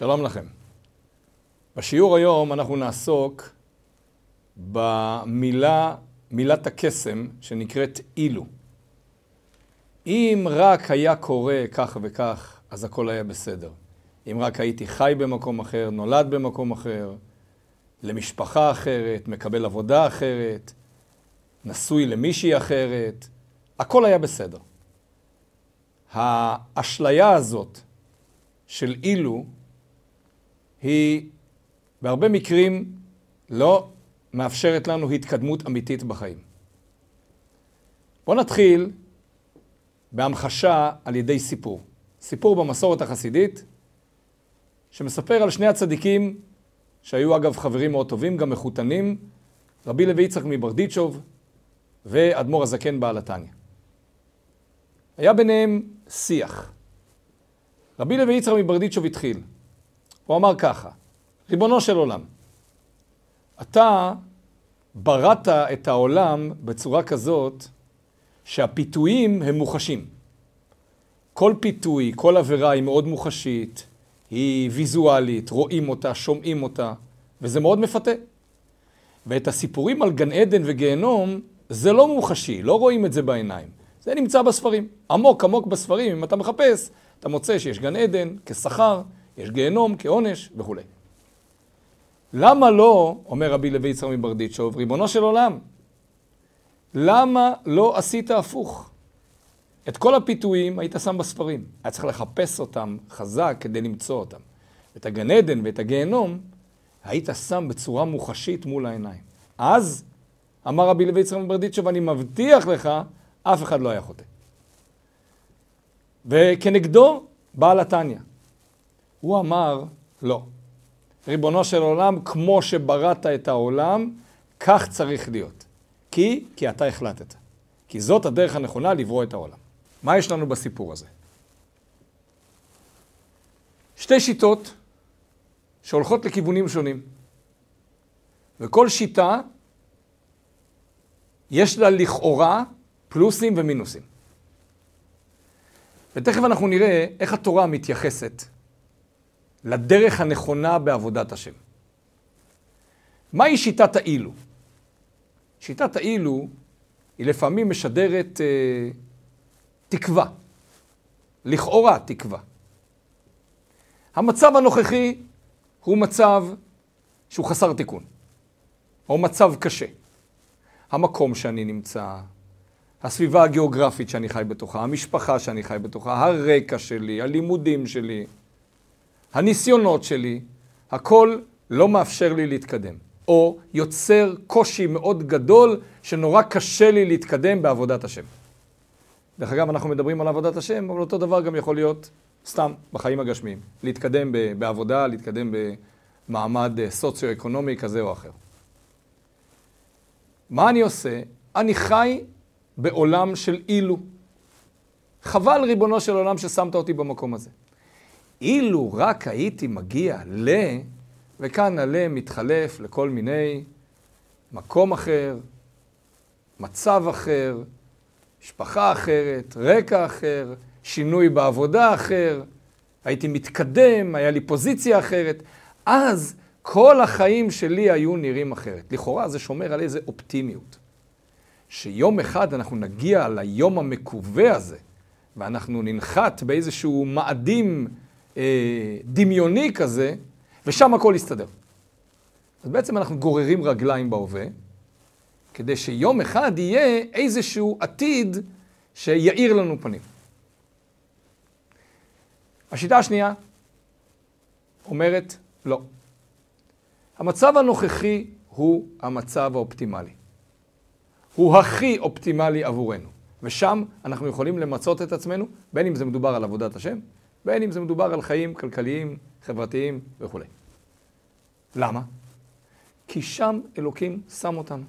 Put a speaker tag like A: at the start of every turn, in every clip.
A: שלום לכם. בשיעור היום אנחנו נעסוק במילה, מילת הקסם שנקראת אילו. אם רק היה קורה כך וכך, אז הכל היה בסדר. אם רק הייתי חי במקום אחר, נולד במקום אחר, למשפחה אחרת, מקבל עבודה אחרת, נשוי למישהי אחרת, הכל היה בסדר. האשליה הזאת של אילו היא בהרבה מקרים לא מאפשרת לנו התקדמות אמיתית בחיים. בואו נתחיל בהמחשה על ידי סיפור. סיפור במסורת החסידית שמספר על שני הצדיקים שהיו אגב חברים מאוד טובים, גם מחותנים, רבי לוי יצחק מברדיצ'וב ואדמו"ר הזקן בעל התניא. היה ביניהם שיח. רבי לוי יצחק מברדיצ'וב התחיל. הוא אמר ככה, ריבונו של עולם, אתה בראת את העולם בצורה כזאת שהפיתויים הם מוחשים. כל פיתוי, כל עבירה היא מאוד מוחשית, היא ויזואלית, רואים אותה, שומעים אותה, וזה מאוד מפתה. ואת הסיפורים על גן עדן וגיהנום, זה לא מוחשי, לא רואים את זה בעיניים. זה נמצא בספרים. עמוק עמוק בספרים, אם אתה מחפש, אתה מוצא שיש גן עדן כשכר, יש גיהנום כעונש וכולי. למה לא, אומר רבי לוי יצחק מברדיצ'וב, ריבונו של עולם, למה לא עשית הפוך? את כל הפיתויים היית שם בספרים. היה צריך לחפש אותם חזק כדי למצוא אותם. את הגן עדן ואת הגיהנום היית שם בצורה מוחשית מול העיניים. אז, אמר רבי לוי יצחק מברדיצ'וב, אני מבטיח לך, אף אחד לא היה חוטא. וכנגדו, בעל התניא. הוא אמר, לא. ריבונו של עולם, כמו שבראת את העולם, כך צריך להיות. כי? כי אתה החלטת. כי זאת הדרך הנכונה לברוא את העולם. מה יש לנו בסיפור הזה? שתי שיטות שהולכות לכיוונים שונים. וכל שיטה יש לה לכאורה פלוסים ומינוסים. ותכף אנחנו נראה איך התורה מתייחסת לדרך הנכונה בעבודת השם. מהי שיטת האילו? שיטת האילו היא לפעמים משדרת אה, תקווה, לכאורה תקווה. המצב הנוכחי הוא מצב שהוא חסר תיקון, או מצב קשה. המקום שאני נמצא, הסביבה הגיאוגרפית שאני חי בתוכה, המשפחה שאני חי בתוכה, הרקע שלי, הלימודים שלי, הניסיונות שלי, הכל לא מאפשר לי להתקדם. או יוצר קושי מאוד גדול שנורא קשה לי להתקדם בעבודת השם. דרך אגב, אנחנו מדברים על עבודת השם, אבל אותו דבר גם יכול להיות סתם בחיים הגשמיים. להתקדם בעבודה, להתקדם במעמד אה, סוציו-אקונומי כזה או אחר. מה אני עושה? אני חי בעולם של אילו. חבל, ריבונו של עולם, ששמת אותי במקום הזה. אילו רק הייתי מגיע ל... וכאן הלא מתחלף לכל מיני מקום אחר, מצב אחר, משפחה אחרת, רקע אחר, שינוי בעבודה אחר, הייתי מתקדם, היה לי פוזיציה אחרת, אז כל החיים שלי היו נראים אחרת. לכאורה זה שומר על איזה אופטימיות. שיום אחד אנחנו נגיע ליום המקווה הזה, ואנחנו ננחת באיזשהו מאדים דמיוני כזה, ושם הכל יסתדר. אז בעצם אנחנו גוררים רגליים בהווה, כדי שיום אחד יהיה איזשהו עתיד שיאיר לנו פנים. השיטה השנייה אומרת לא. המצב הנוכחי הוא המצב האופטימלי. הוא הכי אופטימלי עבורנו. ושם אנחנו יכולים למצות את עצמנו, בין אם זה מדובר על עבודת השם, בין אם זה מדובר על חיים כלכליים, חברתיים וכולי. למה? כי שם אלוקים שם אותנו.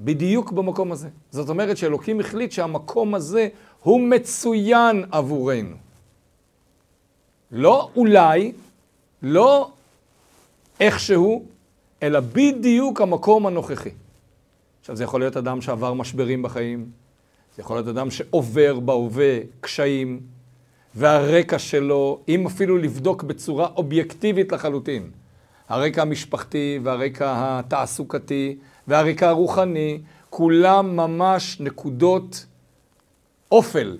A: בדיוק במקום הזה. זאת אומרת שאלוקים החליט שהמקום הזה הוא מצוין עבורנו. לא אולי, לא איכשהו, אלא בדיוק המקום הנוכחי. עכשיו, זה יכול להיות אדם שעבר משברים בחיים, זה יכול להיות אדם שעובר בהווה קשיים, והרקע שלו, אם אפילו לבדוק בצורה אובייקטיבית לחלוטין. הרקע המשפחתי והרקע התעסוקתי והרקע הרוחני, כולם ממש נקודות אופל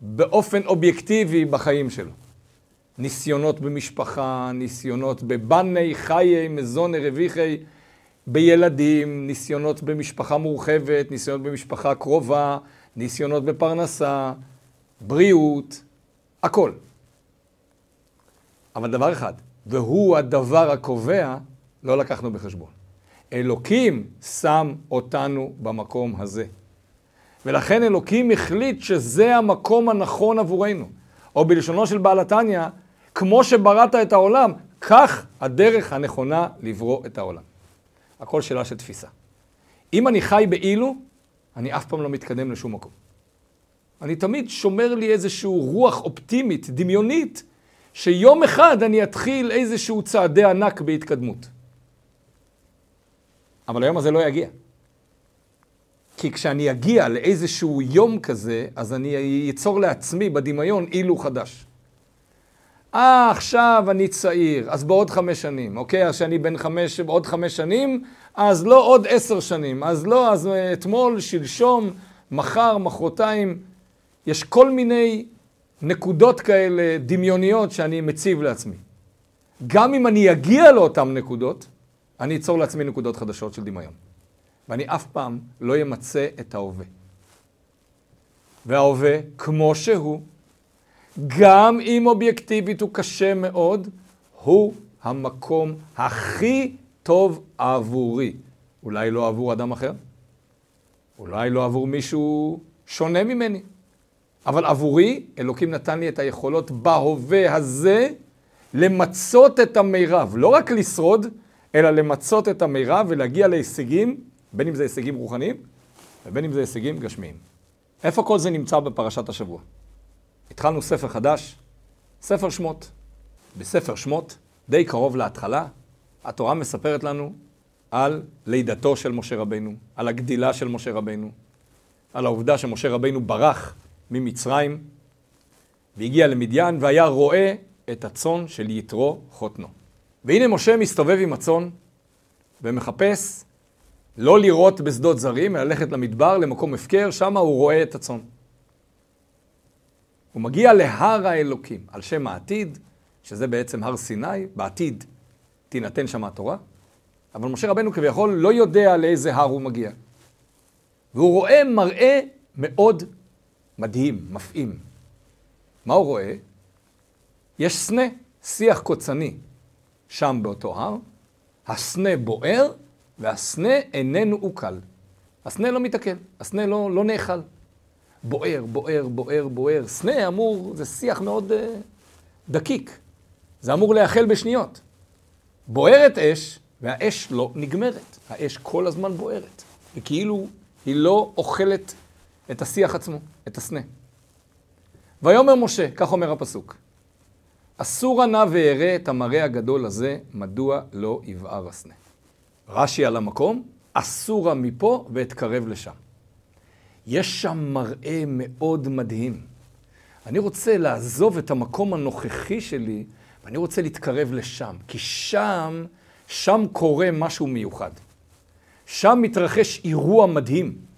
A: באופן אובייקטיבי בחיים שלו. ניסיונות במשפחה, ניסיונות בבני, חיי, מזוני, רוויחי, בילדים, ניסיונות במשפחה מורחבת, ניסיונות במשפחה קרובה, ניסיונות בפרנסה, בריאות, הכל. אבל דבר אחד, והוא הדבר הקובע, לא לקחנו בחשבון. אלוקים שם אותנו במקום הזה. ולכן אלוקים החליט שזה המקום הנכון עבורנו. או בלשונו של בעל התניא, כמו שבראת את העולם, כך הדרך הנכונה לברוא את העולם. הכל שאלה של תפיסה. אם אני חי באילו, אני אף פעם לא מתקדם לשום מקום. אני תמיד שומר לי איזושהי רוח אופטימית, דמיונית, שיום אחד אני אתחיל איזשהו צעדי ענק בהתקדמות. אבל היום הזה לא יגיע. כי כשאני אגיע לאיזשהו יום כזה, אז אני אצור לעצמי בדמיון אילו חדש. אה, עכשיו אני צעיר, אז בעוד חמש שנים, אוקיי? אז כשאני בן חמש, בעוד חמש שנים, אז לא עוד עשר שנים, אז לא, אז אתמול, שלשום, מחר, מחרתיים, יש כל מיני נקודות כאלה דמיוניות שאני מציב לעצמי. גם אם אני אגיע לאותן נקודות, אני אצור לעצמי נקודות חדשות של דמיון. ואני אף פעם לא אמצה את ההווה. וההווה, כמו שהוא, גם אם אובייקטיבית הוא קשה מאוד, הוא המקום הכי טוב עבורי. אולי לא עבור אדם אחר, אולי לא עבור מישהו שונה ממני, אבל עבורי, אלוקים נתן לי את היכולות בהווה הזה למצות את המירב. לא רק לשרוד, אלא למצות את המירב ולהגיע להישגים, בין אם זה הישגים רוחניים ובין אם זה הישגים גשמיים. איפה כל זה נמצא בפרשת השבוע? התחלנו ספר חדש, ספר שמות. בספר שמות, די קרוב להתחלה, התורה מספרת לנו על לידתו של משה רבנו, על הגדילה של משה רבנו, על העובדה שמשה רבנו ברח ממצרים והגיע למדיין והיה רואה את הצאן של יתרו חותנו. והנה משה מסתובב עם הצאן ומחפש לא לראות בשדות זרים, אלא ללכת למדבר, למקום הפקר, שם הוא רואה את הצאן. הוא מגיע להר האלוקים, על שם העתיד, שזה בעצם הר סיני, בעתיד תינתן שם התורה, אבל משה רבנו כביכול לא יודע לאיזה הר הוא מגיע. והוא רואה מראה מאוד מדהים, מפעים. מה הוא רואה? יש סנה, שיח קוצני, שם באותו הר, הסנה בוער, והסנה איננו עוקל. הסנה לא מתעכל, הסנה לא, לא נאכל. בוער, בוער, בוער, בוער. סנה אמור, זה שיח מאוד uh, דקיק. זה אמור להיאכל בשניות. בוערת אש, והאש לא נגמרת. האש כל הזמן בוערת. וכאילו היא לא אוכלת את השיח עצמו, את הסנה. ויאמר משה, כך אומר הפסוק, אסור נא ואראה את המראה הגדול הזה, מדוע לא יבער הסנה. רש"י על המקום, אסורה מפה ואתקרב לשם. יש שם מראה מאוד מדהים. אני רוצה לעזוב את המקום הנוכחי שלי, ואני רוצה להתקרב לשם, כי שם, שם קורה משהו מיוחד. שם מתרחש אירוע מדהים.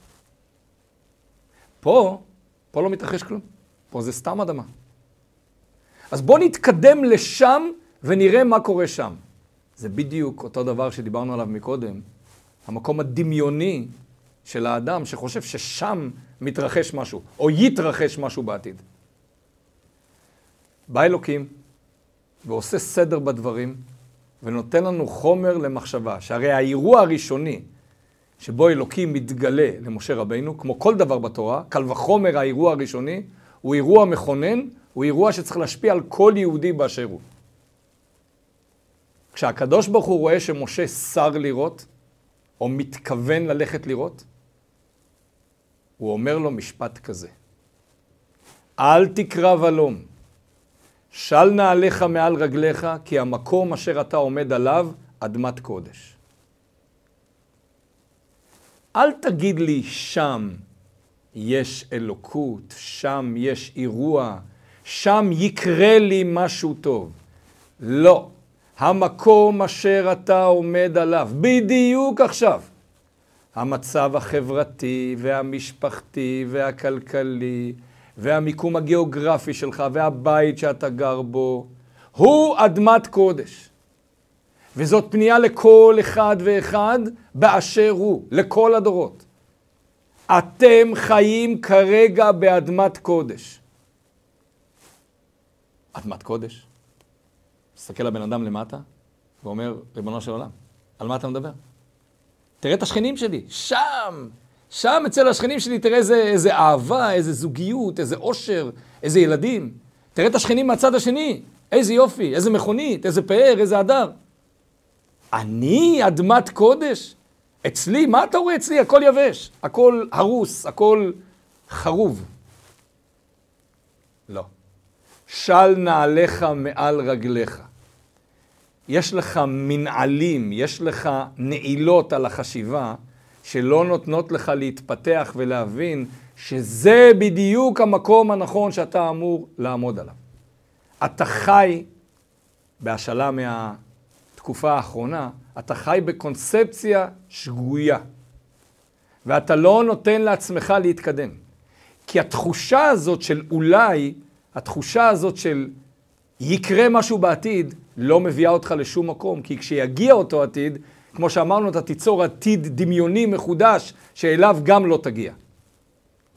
A: פה, פה לא מתרחש כלום. פה זה סתם אדמה. אז בואו נתקדם לשם ונראה מה קורה שם. זה בדיוק אותו דבר שדיברנו עליו מקודם. המקום הדמיוני של האדם שחושב ששם מתרחש משהו, או יתרחש משהו בעתיד. בא אלוקים ועושה סדר בדברים ונותן לנו חומר למחשבה, שהרי האירוע הראשוני שבו אלוקים מתגלה למשה רבינו, כמו כל דבר בתורה, קל וחומר האירוע הראשוני, הוא אירוע מכונן, הוא אירוע שצריך להשפיע על כל יהודי באשר הוא. כשהקדוש ברוך הוא רואה שמשה שר לראות, או מתכוון ללכת לראות, הוא אומר לו משפט כזה: אל תקרב הלום, של נעליך מעל רגליך, כי המקום אשר אתה עומד עליו, אדמת קודש. אל תגיד לי שם יש אלוקות, שם יש אירוע, שם יקרה לי משהו טוב. לא. המקום אשר אתה עומד עליו, בדיוק עכשיו. המצב החברתי והמשפחתי והכלכלי והמיקום הגיאוגרפי שלך והבית שאתה גר בו, הוא אדמת קודש. וזאת פנייה לכל אחד ואחד באשר הוא, לכל הדורות. אתם חיים כרגע באדמת קודש. אדמת קודש? מסתכל לבן אדם למטה ואומר, ריבונו של עולם, על מה אתה מדבר? תראה את השכנים שלי, שם, שם אצל השכנים שלי תראה איזה, איזה אהבה, איזה זוגיות, איזה עושר, איזה ילדים. תראה את השכנים מהצד השני, איזה יופי, איזה מכונית, איזה פאר, איזה הדר. אני אדמת קודש? אצלי, מה אתה רואה אצלי? הכל יבש, הכל הרוס, הכל חרוב. לא. של נעליך מעל רגליך. יש לך מנעלים, יש לך נעילות על החשיבה, שלא נותנות לך להתפתח ולהבין שזה בדיוק המקום הנכון שאתה אמור לעמוד עליו. אתה חי, בהשאלה מהתקופה האחרונה, אתה חי בקונספציה שגויה, ואתה לא נותן לעצמך להתקדם. כי התחושה הזאת של אולי, התחושה הזאת של יקרה משהו בעתיד, לא מביאה אותך לשום מקום, כי כשיגיע אותו עתיד, כמו שאמרנו, אתה תיצור עתיד דמיוני מחודש, שאליו גם לא תגיע.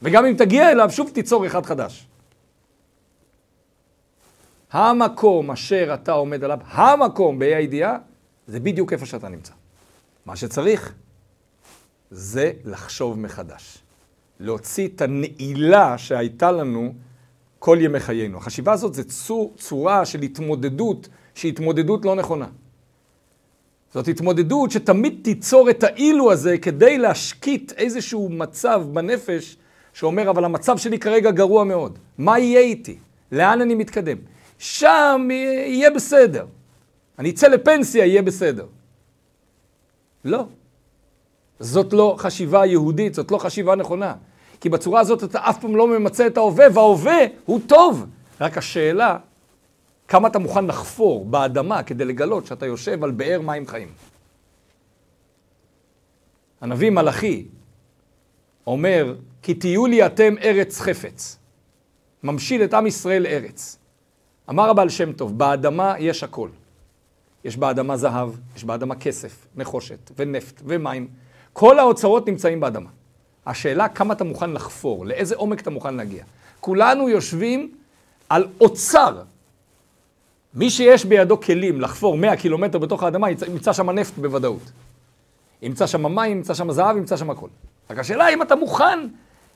A: וגם אם תגיע אליו, שוב תיצור אחד חדש. המקום אשר אתה עומד עליו, המקום באי הידיעה, זה בדיוק איפה שאתה נמצא. מה שצריך זה לחשוב מחדש. להוציא את הנעילה שהייתה לנו כל ימי חיינו. החשיבה הזאת זה צור, צורה של התמודדות שהיא התמודדות לא נכונה. זאת התמודדות שתמיד תיצור את האילו הזה כדי להשקיט איזשהו מצב בנפש שאומר, אבל המצב שלי כרגע גרוע מאוד. מה יהיה איתי? לאן אני מתקדם? שם יהיה בסדר. אני אצא לפנסיה, יהיה בסדר. לא. זאת לא חשיבה יהודית, זאת לא חשיבה נכונה. כי בצורה הזאת אתה אף פעם לא ממצה את ההווה, וההווה הוא טוב. רק השאלה, כמה אתה מוכן לחפור באדמה כדי לגלות שאתה יושב על באר מים חיים. הנביא מלאכי אומר, כי תהיו לי אתם ארץ חפץ. ממשיל את עם ישראל ארץ. אמר הבעל שם טוב, באדמה יש הכל. יש באדמה זהב, יש באדמה כסף, נחושת ונפט ומים. כל האוצרות נמצאים באדמה. השאלה כמה אתה מוכן לחפור, לאיזה עומק אתה מוכן להגיע. כולנו יושבים על אוצר. מי שיש בידו כלים לחפור 100 קילומטר בתוך האדמה, ימצא שם נפט בוודאות. ימצא שם מים, ימצא שם זהב, ימצא שם הכל. רק השאלה אם אתה מוכן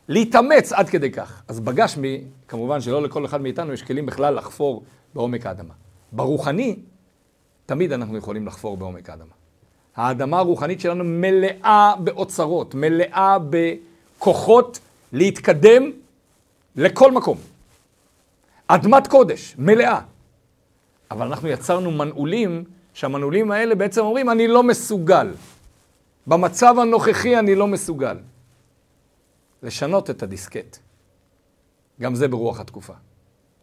A: להתאמץ עד כדי כך. אז בגשמי, כמובן שלא לכל אחד מאיתנו יש כלים בכלל לחפור בעומק האדמה. ברוחני, תמיד אנחנו יכולים לחפור בעומק האדמה. האדמה הרוחנית שלנו מלאה באוצרות, מלאה בכוחות להתקדם לכל מקום. אדמת קודש, מלאה. אבל אנחנו יצרנו מנעולים, שהמנעולים האלה בעצם אומרים, אני לא מסוגל. במצב הנוכחי אני לא מסוגל. לשנות את הדיסקט. גם זה ברוח התקופה.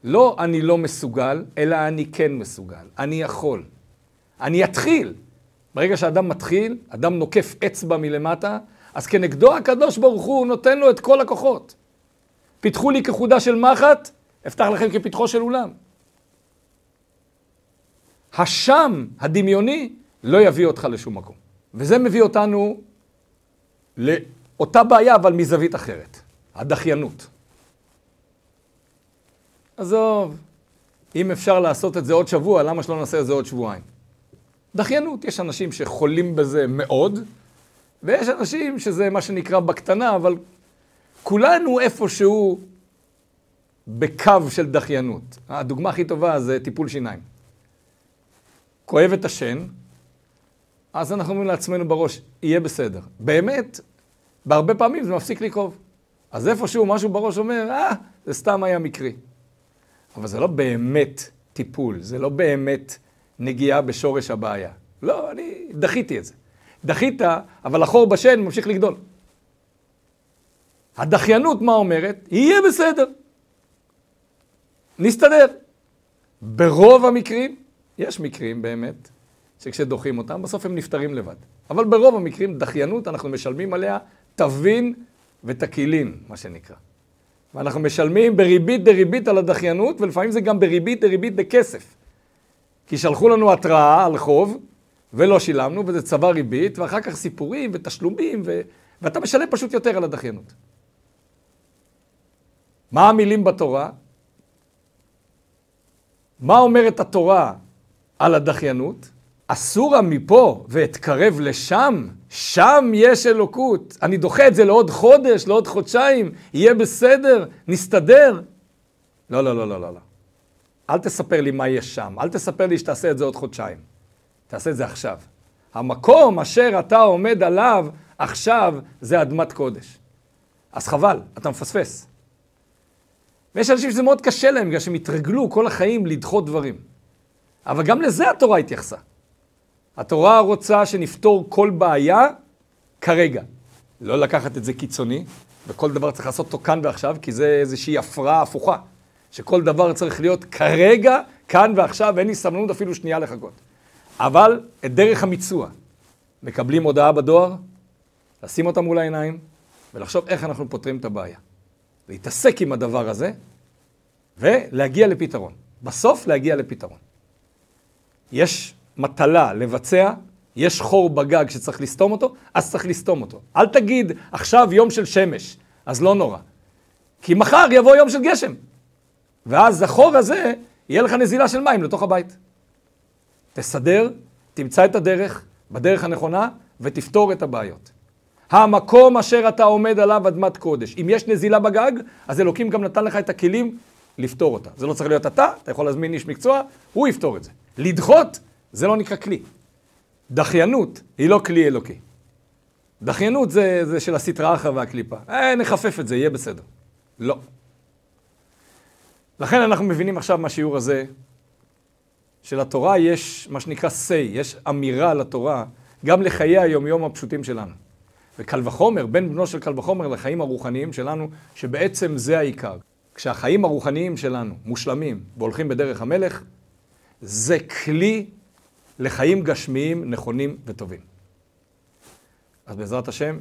A: לא אני לא מסוגל, אלא אני כן מסוגל. אני יכול. אני אתחיל. ברגע שאדם מתחיל, אדם נוקף אצבע מלמטה, אז כנגדו הקדוש ברוך הוא נותן לו את כל הכוחות. פיתחו לי כחודה של מחט, אפתח לכם כפתחו של אולם. השם הדמיוני לא יביא אותך לשום מקום. וזה מביא אותנו לאותה בעיה, אבל מזווית אחרת, הדחיינות. עזוב, אם אפשר לעשות את זה עוד שבוע, למה שלא נעשה את זה עוד שבועיים? דחיינות, יש אנשים שחולים בזה מאוד, ויש אנשים שזה מה שנקרא בקטנה, אבל כולנו איפשהו בקו של דחיינות. הדוגמה הכי טובה זה טיפול שיניים. כואב את השן, אז אנחנו אומרים לעצמנו בראש, יהיה בסדר. באמת, בהרבה פעמים זה מפסיק לכאוב. אז איפשהו משהו בראש אומר, אה, זה סתם היה מקרי. אבל זה לא באמת טיפול, זה לא באמת נגיעה בשורש הבעיה. לא, אני דחיתי את זה. דחית, אבל החור בשן ממשיך לגדול. הדחיינות, מה אומרת? יהיה בסדר. נסתדר. ברוב המקרים, יש מקרים באמת, שכשדוחים אותם, בסוף הם נפטרים לבד. אבל ברוב המקרים, דחיינות, אנחנו משלמים עליה תבין ותקילין, מה שנקרא. ואנחנו משלמים בריבית דריבית על הדחיינות, ולפעמים זה גם בריבית דריבית בכסף. כי שלחו לנו התראה על חוב, ולא שילמנו, וזה צבא ריבית, ואחר כך סיפורים ותשלומים, ו... ואתה משלם פשוט יותר על הדחיינות. מה המילים בתורה? מה אומרת התורה על הדחיינות? אסורה מפה ואתקרב לשם, שם יש אלוקות. אני דוחה את זה לעוד חודש, לעוד חודשיים, יהיה בסדר, נסתדר. לא, לא, לא, לא, לא. לא. אל תספר לי מה יש שם, אל תספר לי שתעשה את זה עוד חודשיים. תעשה את זה עכשיו. המקום אשר אתה עומד עליו עכשיו זה אדמת קודש. אז חבל, אתה מפספס. ויש אנשים שזה מאוד קשה להם, בגלל שהם התרגלו כל החיים לדחות דברים. אבל גם לזה התורה התייחסה. התורה רוצה שנפתור כל בעיה כרגע. לא לקחת את זה קיצוני, וכל דבר צריך לעשות אותו כאן ועכשיו, כי זה איזושהי הפרעה הפוכה. שכל דבר צריך להיות כרגע, כאן ועכשיו, אין לי סבלנות אפילו שנייה לחכות. אבל את דרך המיצוע, מקבלים הודעה בדואר, לשים אותה מול העיניים, ולחשוב איך אנחנו פותרים את הבעיה. להתעסק עם הדבר הזה, ולהגיע לפתרון. בסוף להגיע לפתרון. יש מטלה לבצע, יש חור בגג שצריך לסתום אותו, אז צריך לסתום אותו. אל תגיד, עכשיו יום של שמש, אז לא נורא. כי מחר יבוא יום של גשם. ואז החור הזה, יהיה לך נזילה של מים לתוך הבית. תסדר, תמצא את הדרך, בדרך הנכונה, ותפתור את הבעיות. המקום אשר אתה עומד עליו אדמת קודש. אם יש נזילה בגג, אז אלוקים גם נתן לך את הכלים לפתור אותה. זה לא צריך להיות אתה, אתה יכול להזמין איש מקצוע, הוא יפתור את זה. לדחות, זה לא נקרא כלי. דחיינות היא לא כלי אלוקי. דחיינות זה, זה של הסטרא אחרא והקליפה. אה, נחפף את זה, יהיה בסדר. לא. לכן אנחנו מבינים עכשיו מהשיעור הזה, שלתורה יש מה שנקרא say, יש אמירה לתורה, גם לחיי היומיום הפשוטים שלנו. וקל וחומר, בין בנו של קל וחומר לחיים הרוחניים שלנו, שבעצם זה העיקר. כשהחיים הרוחניים שלנו מושלמים והולכים בדרך המלך, זה כלי לחיים גשמיים נכונים וטובים. אז בעזרת השם,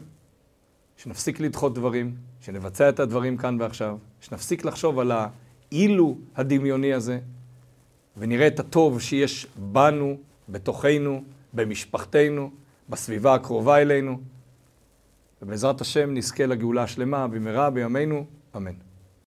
A: שנפסיק לדחות דברים, שנבצע את הדברים כאן ועכשיו, שנפסיק לחשוב על האילו הדמיוני הזה, ונראה את הטוב שיש בנו, בתוכנו, במשפחתנו, בסביבה הקרובה אלינו, ובעזרת השם נזכה לגאולה השלמה במהרה בימינו, אמן.